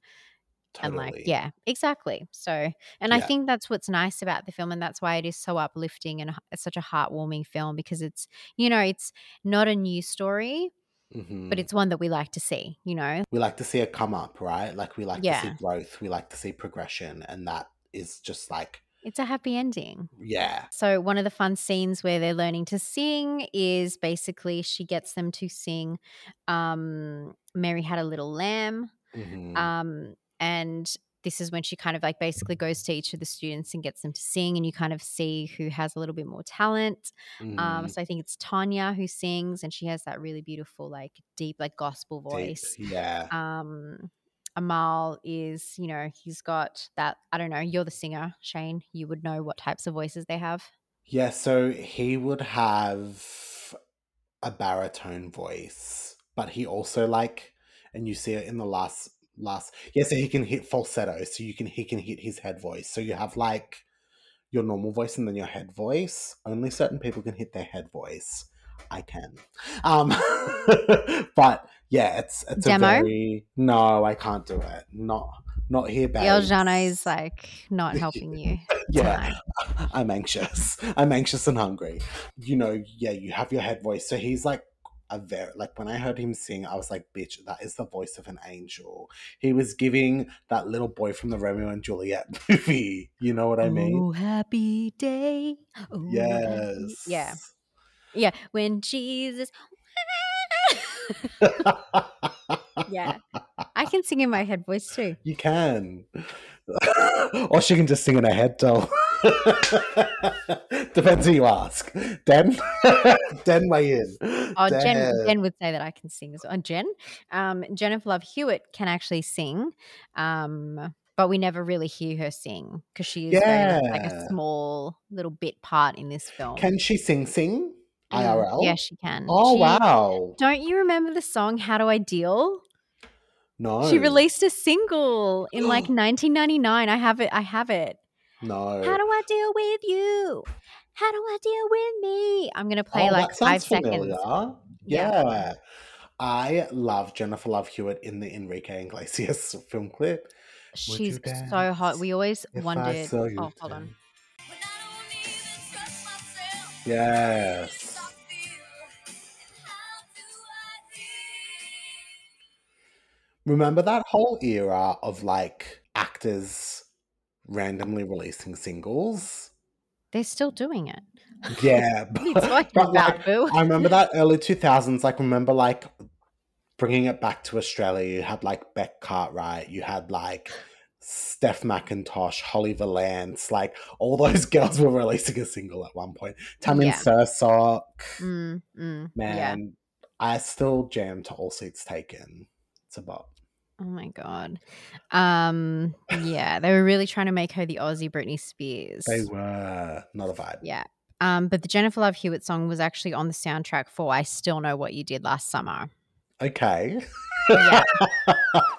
Totally. And like, yeah, exactly. So, and yeah. I think that's what's nice about the film. And that's why it is so uplifting and it's such a heartwarming film because it's, you know, it's not a new story, Mm-hmm. But it's one that we like to see, you know? We like to see it come up, right? Like we like yeah. to see growth, we like to see progression. And that is just like it's a happy ending. Yeah. So, one of the fun scenes where they're learning to sing is basically she gets them to sing um, Mary Had a Little Lamb. Mm-hmm. Um, and this is when she kind of like basically goes to each of the students and gets them to sing and you kind of see who has a little bit more talent. Mm. um, so i think it's tanya who sings and she has that really beautiful like deep like gospel voice. deep, yeah. Um amal is you know he's got that i don't know you're the singer shane you would know what types of voices they have. Yeah so he would have a baritone voice but he also like and you see it in the last last yeah so he can hit falsetto so you can he can hit his head voice so you have like your normal voice and then your head voice only certain people can hit their head voice i can um but yeah it's it's Demo? a very no i can't do it not not here bad. Your Jana is like not helping you. yeah, I'm anxious. I'm anxious and hungry. You know, yeah, you have your head voice. So he's like a very like when I heard him sing, I was like, bitch, that is the voice of an angel. He was giving that little boy from the Romeo and Juliet movie. You know what I mean? Oh, happy day. Oh, yes. Happy... Yeah. Yeah. When Jesus Yeah. I can sing in my head voice too. You can. or she can just sing in her head too. Depends who you ask. Den, Den weigh in. Oh, Jen, Jen would say that I can sing as well. And Jen, um, Jennifer Love Hewitt can actually sing, um, but we never really hear her sing because she is yeah. like a small little bit part in this film. Can she sing? Sing? IRL? Mm, yeah, she can. Oh she, wow. Don't you remember the song How Do I Deal? No. She released a single in like 1999. I have it. I have it. No. How do I deal with you? How do I deal with me? I'm gonna play oh, like five sounds seconds. familiar. Yeah. Yeah. I love Jennifer Love Hewitt in the Enrique Iglesias film clip. Would She's so hot. We always wondered. Oh, hold on. Yes. Remember that whole era of like actors randomly releasing singles? They're still doing it. Yeah. What are you talking but, about, like? I remember that early 2000s, like, remember, like, bringing it back to Australia, you had, like, Bec Cartwright, you had, like, Steph McIntosh, Holly Valance, like, all those girls were releasing a single at one point. Tammin Yeah. Sursok, Mm, mm, yeah. man, I still jam to All Seats Taken. It's a bop. Oh my god. Um. Yeah, they were really trying to make her the Aussie Britney Spears. They were not a vibe. Yeah. Um. But the Jennifer Love Hewitt song was actually on the soundtrack for "I Still Know What You Did Last Summer." Okay. Yeah.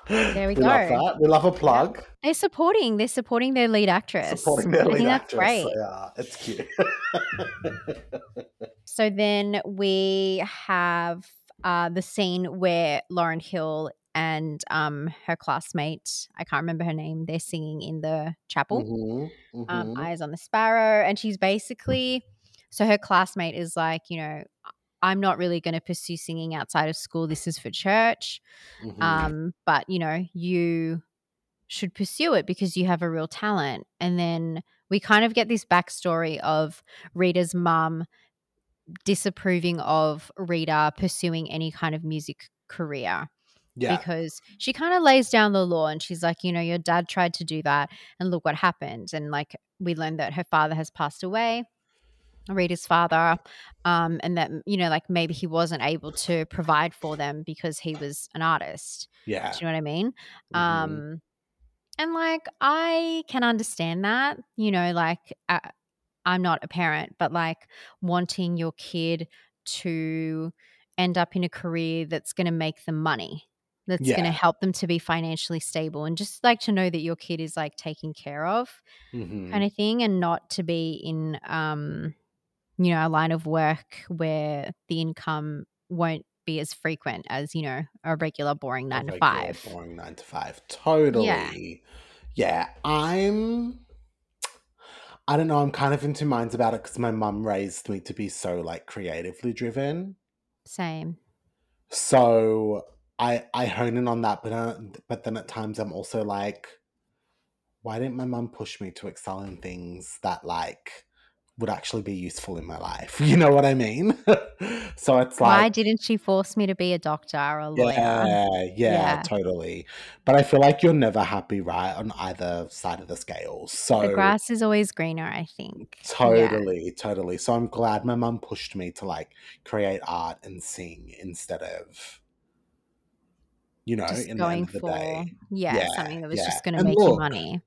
There we we love go. that. We love a plug. They're supporting. They're supporting their lead actress. Supporting their I lead think that's actress. great. Yeah, it's cute. So then we have uh, the scene where Lauryn Hill and um, her classmate, I can't remember her name, they're singing in the chapel, Mhm, um, mhm. Eyes on the Sparrow. And she's basically, so her classmate is like, you know, I'm not really going to pursue singing outside of school. This is for church. Mhm. Um, but, you know, you should pursue it because you have a real talent. And then we kind of get this backstory of Rita's mum disapproving of Rita pursuing any kind of music career yeah. because she kind of lays down the law and she's like, you know, your dad tried to do that and look what happened. And like we learned that her father has passed away. Rita's father, um, and that you know, like maybe he wasn't able to provide for them because he was an artist. Yeah. Do you know what I mean? Mhm. Um, and like I can understand that, you know, like uh, I'm not a parent, but like wanting your kid to end up in a career that's going to make them money, that's going to help them to be financially stable, and just like to know that your kid is like taken care of, Mhm. kind of thing, and not to be in, um, you know, a line of work where the income won't be as frequent as you know a regular boring nine to five. Boring nine to five. Totally. Yeah. I'm. I don't know. I'm kind of into minds about it because my mum raised me to be so like creatively driven. Same. So I I hone in on that, but uh, but then at times I'm also like, why didn't my mum push me to excel in things that like would actually be useful in my life? You know what I mean? so it's like, Why didn't she force me to be a doctor or a lawyer? yeah, yeah, Yeah. totally. But I feel like you're never happy, right, on either side of the scale. So the grass is always greener, I think. Yeah. totally, totally. So I'm glad my mum pushed me to like create art and sing instead of, you know, Just in the end going of the for day. yeah, Yeah, something that was yeah. just gonna And make you money.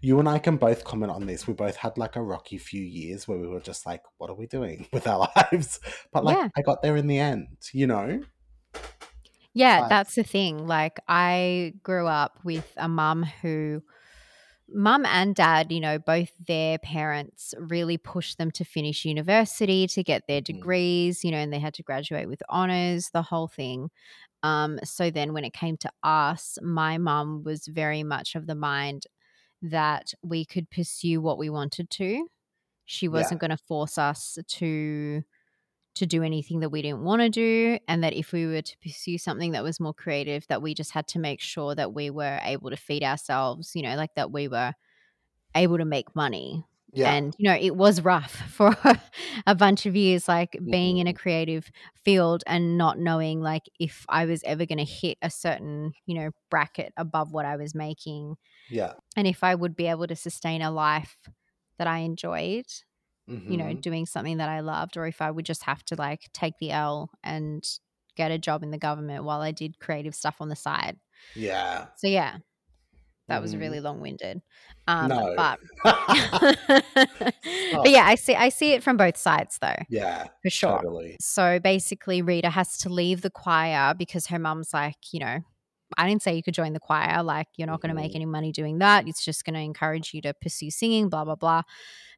you and I can both comment on this. We both had like a rocky few years where we were just like, what are we doing with our lives? But like, Yeah. I got there in the end, you know? Yeah, Like, that's the thing. Like I grew up with a mum who mum and dad, you know, both their parents really pushed them to finish university to get their mhm, degrees, you know, and they had to graduate with honors, the whole thing. Um, so then when it came to us, my mum was very much of the mind that we could pursue what we wanted to. She wasn't going to force us to to do anything that we didn't want to do and that if we were to pursue something that was more creative that we just had to make sure that we were able to feed ourselves, you know, like that we were able to make money. yeah. And you know, it was rough for a bunch of years like being in a mhm, creative field and not knowing like if I was ever going to hit a certain, you know, bracket above what I was making Yeah. and if I would be able to sustain a life that I enjoyed, you know, hmm doing something that I loved, or if I would just have to like take the L and get a job in the government while I did creative stuff on the side. Yeah. So yeah, That mm-hmm. was really long winded. Um, no. but but yeah, I see I see it from both sides though. Yeah, for sure. Totally. So basically, Rita has to leave the choir because her mum's like, you know, I didn't say you could join the choir. Like, you're not going to make mm-hmm. any money doing that. It's just going to encourage you to pursue singing, blah, blah, blah.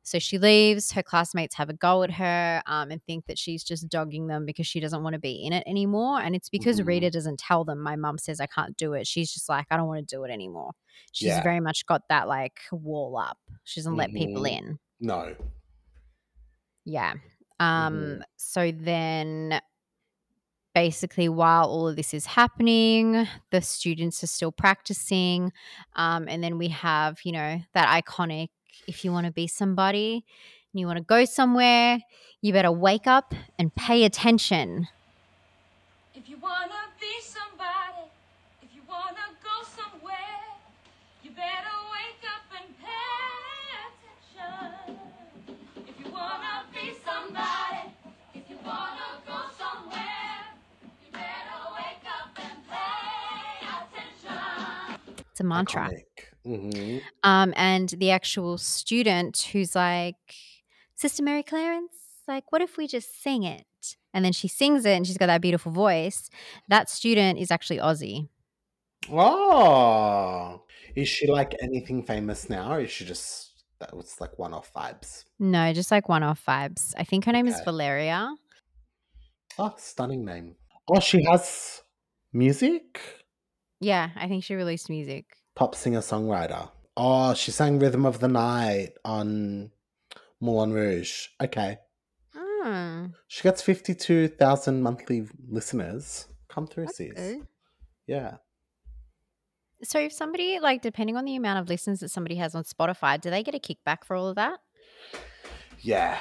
So she leaves. Her classmates have a go at her um, and think that she's just dogging them because she doesn't want to be in it anymore. And it's because mm-hmm. Rita doesn't tell them, my mum says, I can't do it. She's just like, I don't want to do it anymore. She's yeah. very much got that like wall up. She doesn't mm-hmm. let people mm-hmm. in. No. Yeah. Um, mm-hmm. So then basically while all of this is happening the students are still practicing um, and then we have you know that iconic if you want to be somebody and you want to go somewhere you better wake up and pay attention. If you want to A mantra. Mm-hmm. Um, and the actual student who's like, Sister Mary Clarence, like, what if we just sing it? And then she sings it and she's got that beautiful voice. That student is actually Aussie. Oh, is she like anything famous now? Or is she just, that was like one off vibes? No, just like one off vibes. I think her name okay. is Valeria. Oh, stunning name. Oh, she has music? Yeah, I think she released music. Pop singer songwriter. Oh, she sang Rhythm of the Night on Moulin Rouge. Okay. Hmm. She gets 52,000 monthly listeners. Come through, That's sis. Good. Yeah. So if somebody, like, depending on the amount of listens that somebody has on Spotify, do they get a kickback for all of that? Yeah.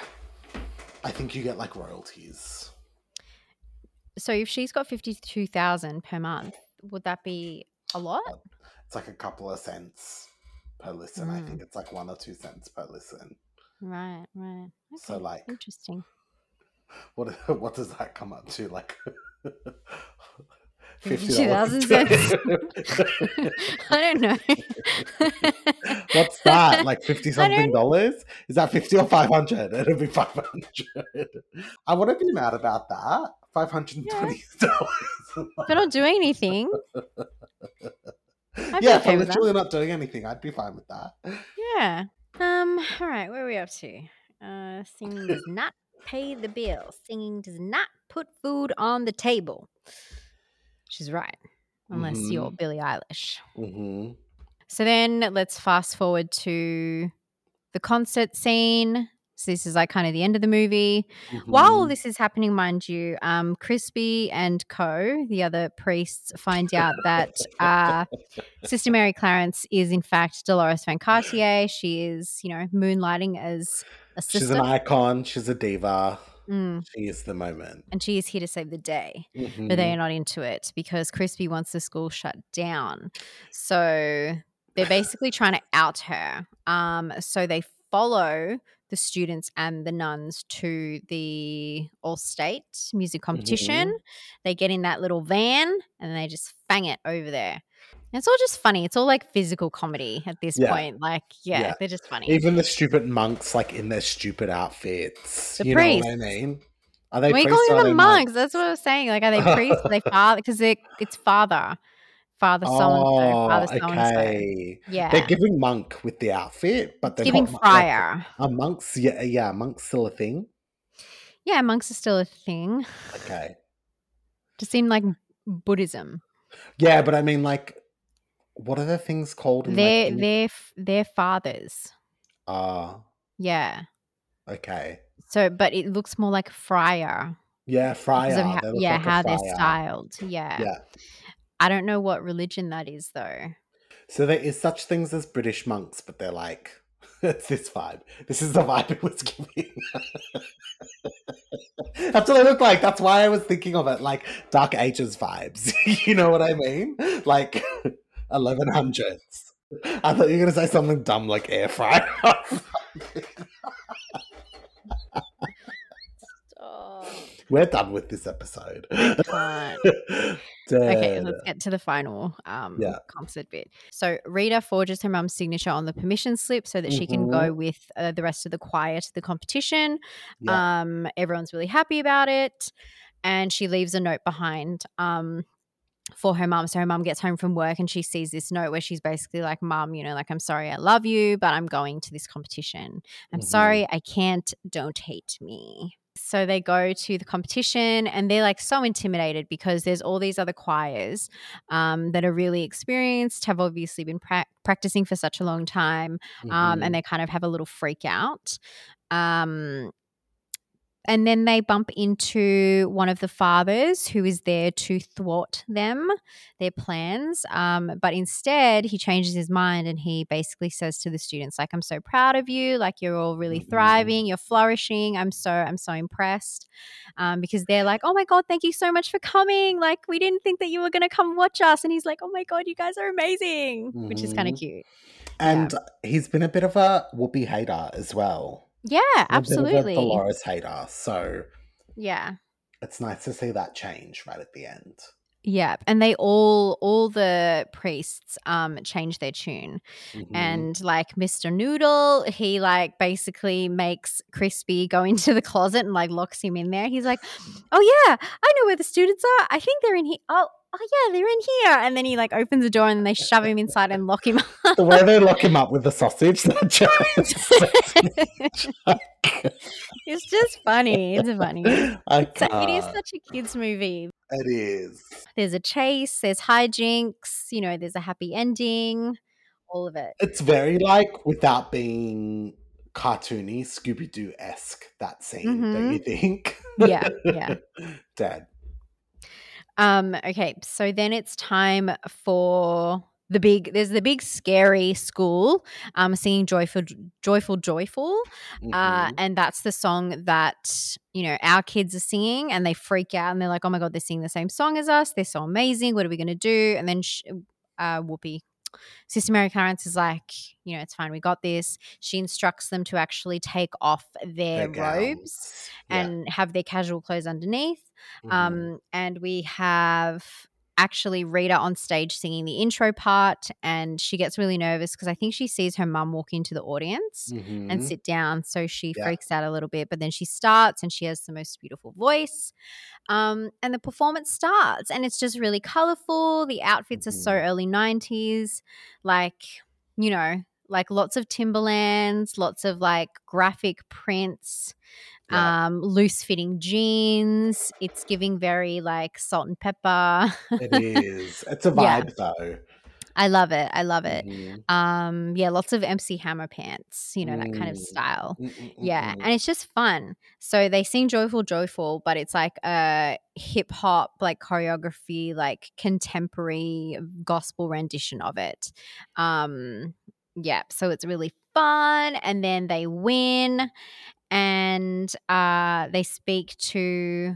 I think you get, like, royalties. So if she's got 52,000 per month, would that be a lot? It's like a couple of cents per listen. Mm. I think mm. it's like one or two cents per listen. Right, right. Okay. So like interesting. What what does that come up to? Like fifty thousand cents. I don't know. What's that? Like fifty something dollars? Is that fifty or five hundred? It'll be five hundred. I wouldn't be mad about that. Five hundred and twenty dollars. I don't doing anything. I'd yeah, okay if I'm literally not doing anything, I'd be fine with that. Yeah. Um. All right. Where are we up to? Uh, singing does not pay the bill. Singing does not put food on the table. She's right, unless mm-hmm. you're Billie Eilish. Mm-hmm. So then let's fast forward to the concert scene. So this is like kind of the end of the movie. Mm-hmm. While all this is happening, mind you, um, Crispy and Co, the other priests, find out that uh, Sister Mary Clarence is in fact Deloris Van Cartier. She is, you know, moonlighting as a sister. She's an icon. She's a diva. Mm. She is the moment. And she is here to save the day. Mm-hmm. But they are not into it because Crispy wants the school shut down. So they're basically trying to out her. Um, so they follow the students and the nuns to the all state music competition. Mm-hmm. They get in that little van and they just fang it over there. And it's all just funny. It's all like physical comedy at this yeah. point. Like, yeah, yeah, they're just funny. Even the stupid monks, like in their stupid outfits. The you priests. know what I mean? Are they? We call them monks? monks. That's what I was saying. Like, are they priests? are they father? Because it's father father so and so, father so and so. Yeah, they're giving monk with the outfit, but they're giving friar. Like, are monks? Yeah, yeah, monks still a thing. Yeah, monks are still a thing. Okay. Just seem like Buddhism. Yeah, but I mean, like, what are the things called? In, they're like, in... they're they're fathers. Ah. Uh, yeah. Okay. So, but it looks more like friar. Yeah, friar. How, yeah, how they're styled. Yeah. Yeah. I don't know what religion that is though. So there is such things as British monks, but they're like it's this vibe. This is the vibe it was giving. That's what it look like. That's why I was thinking of it like Dark Ages vibes. you know what I mean? Like 1100s. I thought you were going to say something dumb like air fryer. We're done with this episode. okay, let's get to the final um yeah. concert bit. So Rita forges her mum's signature on the permission slip so that mm-hmm. she can go mm-hmm. with uh, the rest of the choir to the competition. Yeah. Um, everyone's really happy about it, and she leaves a note behind. Um, for her mom. So her mom gets home from work and she sees this note where she's basically like, Mom, you know, like, I'm sorry, I love you, but I'm going to this competition. I'm mm-hmm. sorry, I can't. Don't hate me. So they go to the competition and they're like so intimidated because there's all these other choirs um, that are really experienced, have obviously been pra- practicing for such a long time, um, mm-hmm. and they kind of have a little freak out. Um, and then they bump into one of the fathers who is there to thwart them, their plans. Um, but instead, he changes his mind and he basically says to the students, like, I'm so proud of you. Like, you're all really thriving. You're flourishing. I'm so, I'm so impressed. Um, because they're like, oh my God, thank you so much for coming. Like, we didn't think that you were going to come watch us. And he's like, oh my God, you guys are amazing, mm-hmm. which is kind of cute. And yeah. he's been a bit of a Whoopi hater as well. Yeah, absolutely. The Deloris hater. So yeah, it's nice to see that change right at the end. Yeah, and they all all the priests um change their tune. Mm-hmm. And like Mr. Noodle, he like basically makes Crispy go into the closet and like locks him in there. He's like, "Oh yeah, I know where the students are. I think they're in here. Oh, oh yeah, they're in here. And then he like opens the door and then they shove him inside and lock him up. The way they lock him up with the sausage, that it's just funny. It's funny. So it is such a kids movie. It is. There's a chase. There's hijinks. You know, there's a happy ending. All of it. It's very like without being cartoony, Scooby Doo esque. That scene, mm-hmm. don't you think? Yeah, yeah. Dad. Um, okay, so then it's time for the big there's the big scary school um singing joyful joyful joyful uh, mm-hmm. uh and that's the song that you know our kids are singing and they freak out and they're like oh my god they're singing the same song as us they're so amazing what are we going to do and then sh- uh whoopi Sister Mary Clarence is like, you know, it's fine, we got this. She instructs them to actually take off their, their robes and have their casual clothes underneath. Mm-hmm. Um, and we have actually Rita on stage singing the intro part, and she gets really nervous because I think she sees her mum walk into the audience mm-hmm. and sit down. So she yeah. freaks out a little bit, but then she starts and she has the most beautiful voice. Um, and the performance starts, and it's just really colorful. The outfits mm-hmm. are so mm-hmm. early 90s, like, you know, like lots of Timberlands, lots of like graphic prints yeah. um, loose fitting jeans. It's giving very like salt and pepper. it is. It's a vibe yeah. though. I love it. I love it. Mm. Um, yeah, lots of MC Hammer pants, you know, that kind of mm. style. Mm-mm-mm-mm. Yeah, and it's just fun. So they sing Joyful Joyful, but it's like a hip hop, like choreography, like contemporary gospel rendition of it. Um, yeah, so it's really fun. And then they win and uh, they speak to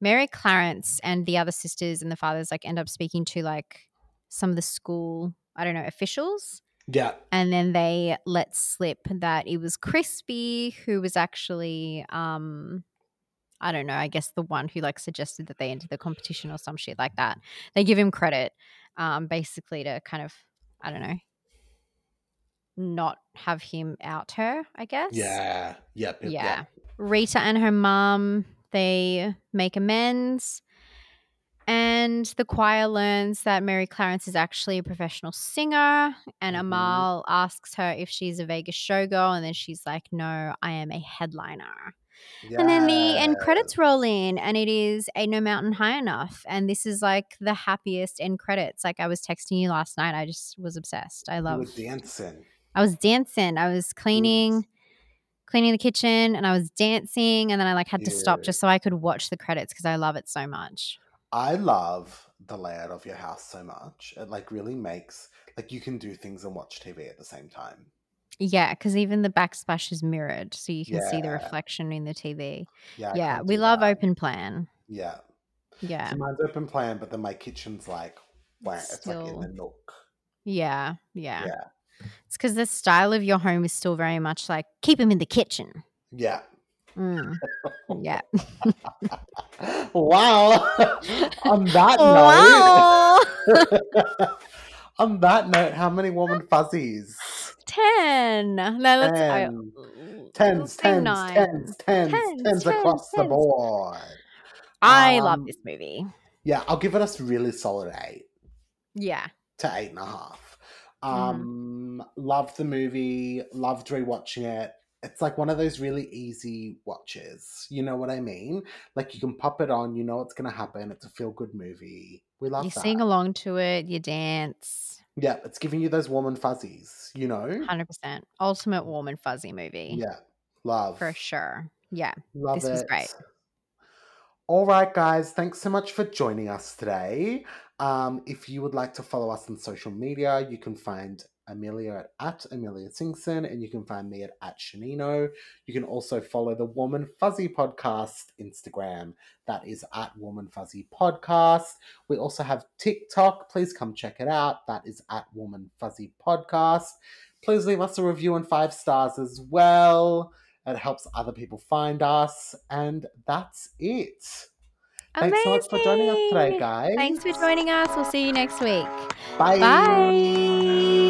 Mary Clarence and the other sisters and the fathers like end up speaking to like some of the school, I don't know, officials. Yeah. And then they let slip that it was Crispy who was actually um I don't know, I guess the one who like suggested that they enter the competition or some shit like that. They give him credit um basically to kind of I don't know, not have him out her, I guess. Yeah. Yep. yep yeah. Yep. Rita and her mom, they make amends. And the choir learns that Mary Clarence is actually a professional singer. And mm-hmm. Amal asks her if she's a Vegas showgirl. And then she's like, no, I am a headliner. Yeah. And then the end credits roll in, and it is Ain't No Mountain High Enough. And this is like the happiest end credits. Like I was texting you last night. I just was obsessed. I love dancing. I was dancing. I was cleaning, cleaning the kitchen, and I was dancing, and then I like had yeah. to stop just so I could watch the credits because I love it so much. I love the layout of your house so much. It like really makes like you can do things and watch TV at the same time. Yeah, because even the backsplash is mirrored, so you can yeah. see the reflection in the TV. Yeah, yeah, we love that. open plan. Yeah, yeah. So mine's open plan, but then my kitchen's like, wow, it's like in the nook. Yeah, yeah, yeah. It's because the style of your home is still very much like keep him in the kitchen. Yeah. Mm. Yeah. wow. on that wow. note. on that note, how many woman fuzzies? Ten. No, let's ten. Tens, tens, nine. tens, tens, tens, tens, across tens. the board. I um, love this movie. Yeah, I'll give it a really solid eight. Yeah. To eight and a half. Mm-hmm. Um, mm. Loved the movie, loved rewatching it. It's like one of those really easy watches. You know what I mean? Like you can pop it on, you know what's gonna happen. It's a feel good movie. We love you that. sing along to it, you dance. Yeah, it's giving you those warm and fuzzies, you know? 100%. Ultimate warm and fuzzy movie. Yeah. Love. For sure. Yeah. Love this it. was great. All right, guys, thanks so much for joining us today. Um, if you would like to follow us on social media, you can find Amelia at, at Amelia Singson, and you can find me at, at Shanino. You can also follow the Warm and Fuzzy Podcast Instagram. That is at Warm and Fuzzy Podcast. We also have TikTok. Please come check it out. That is at Warm and Fuzzy Podcast. Please leave us a review and five stars as well. It helps other people find us. And that's it. Amazing. Thanks so much for joining us today, guys. Thanks for joining us. We'll see you next week. Bye. Bye.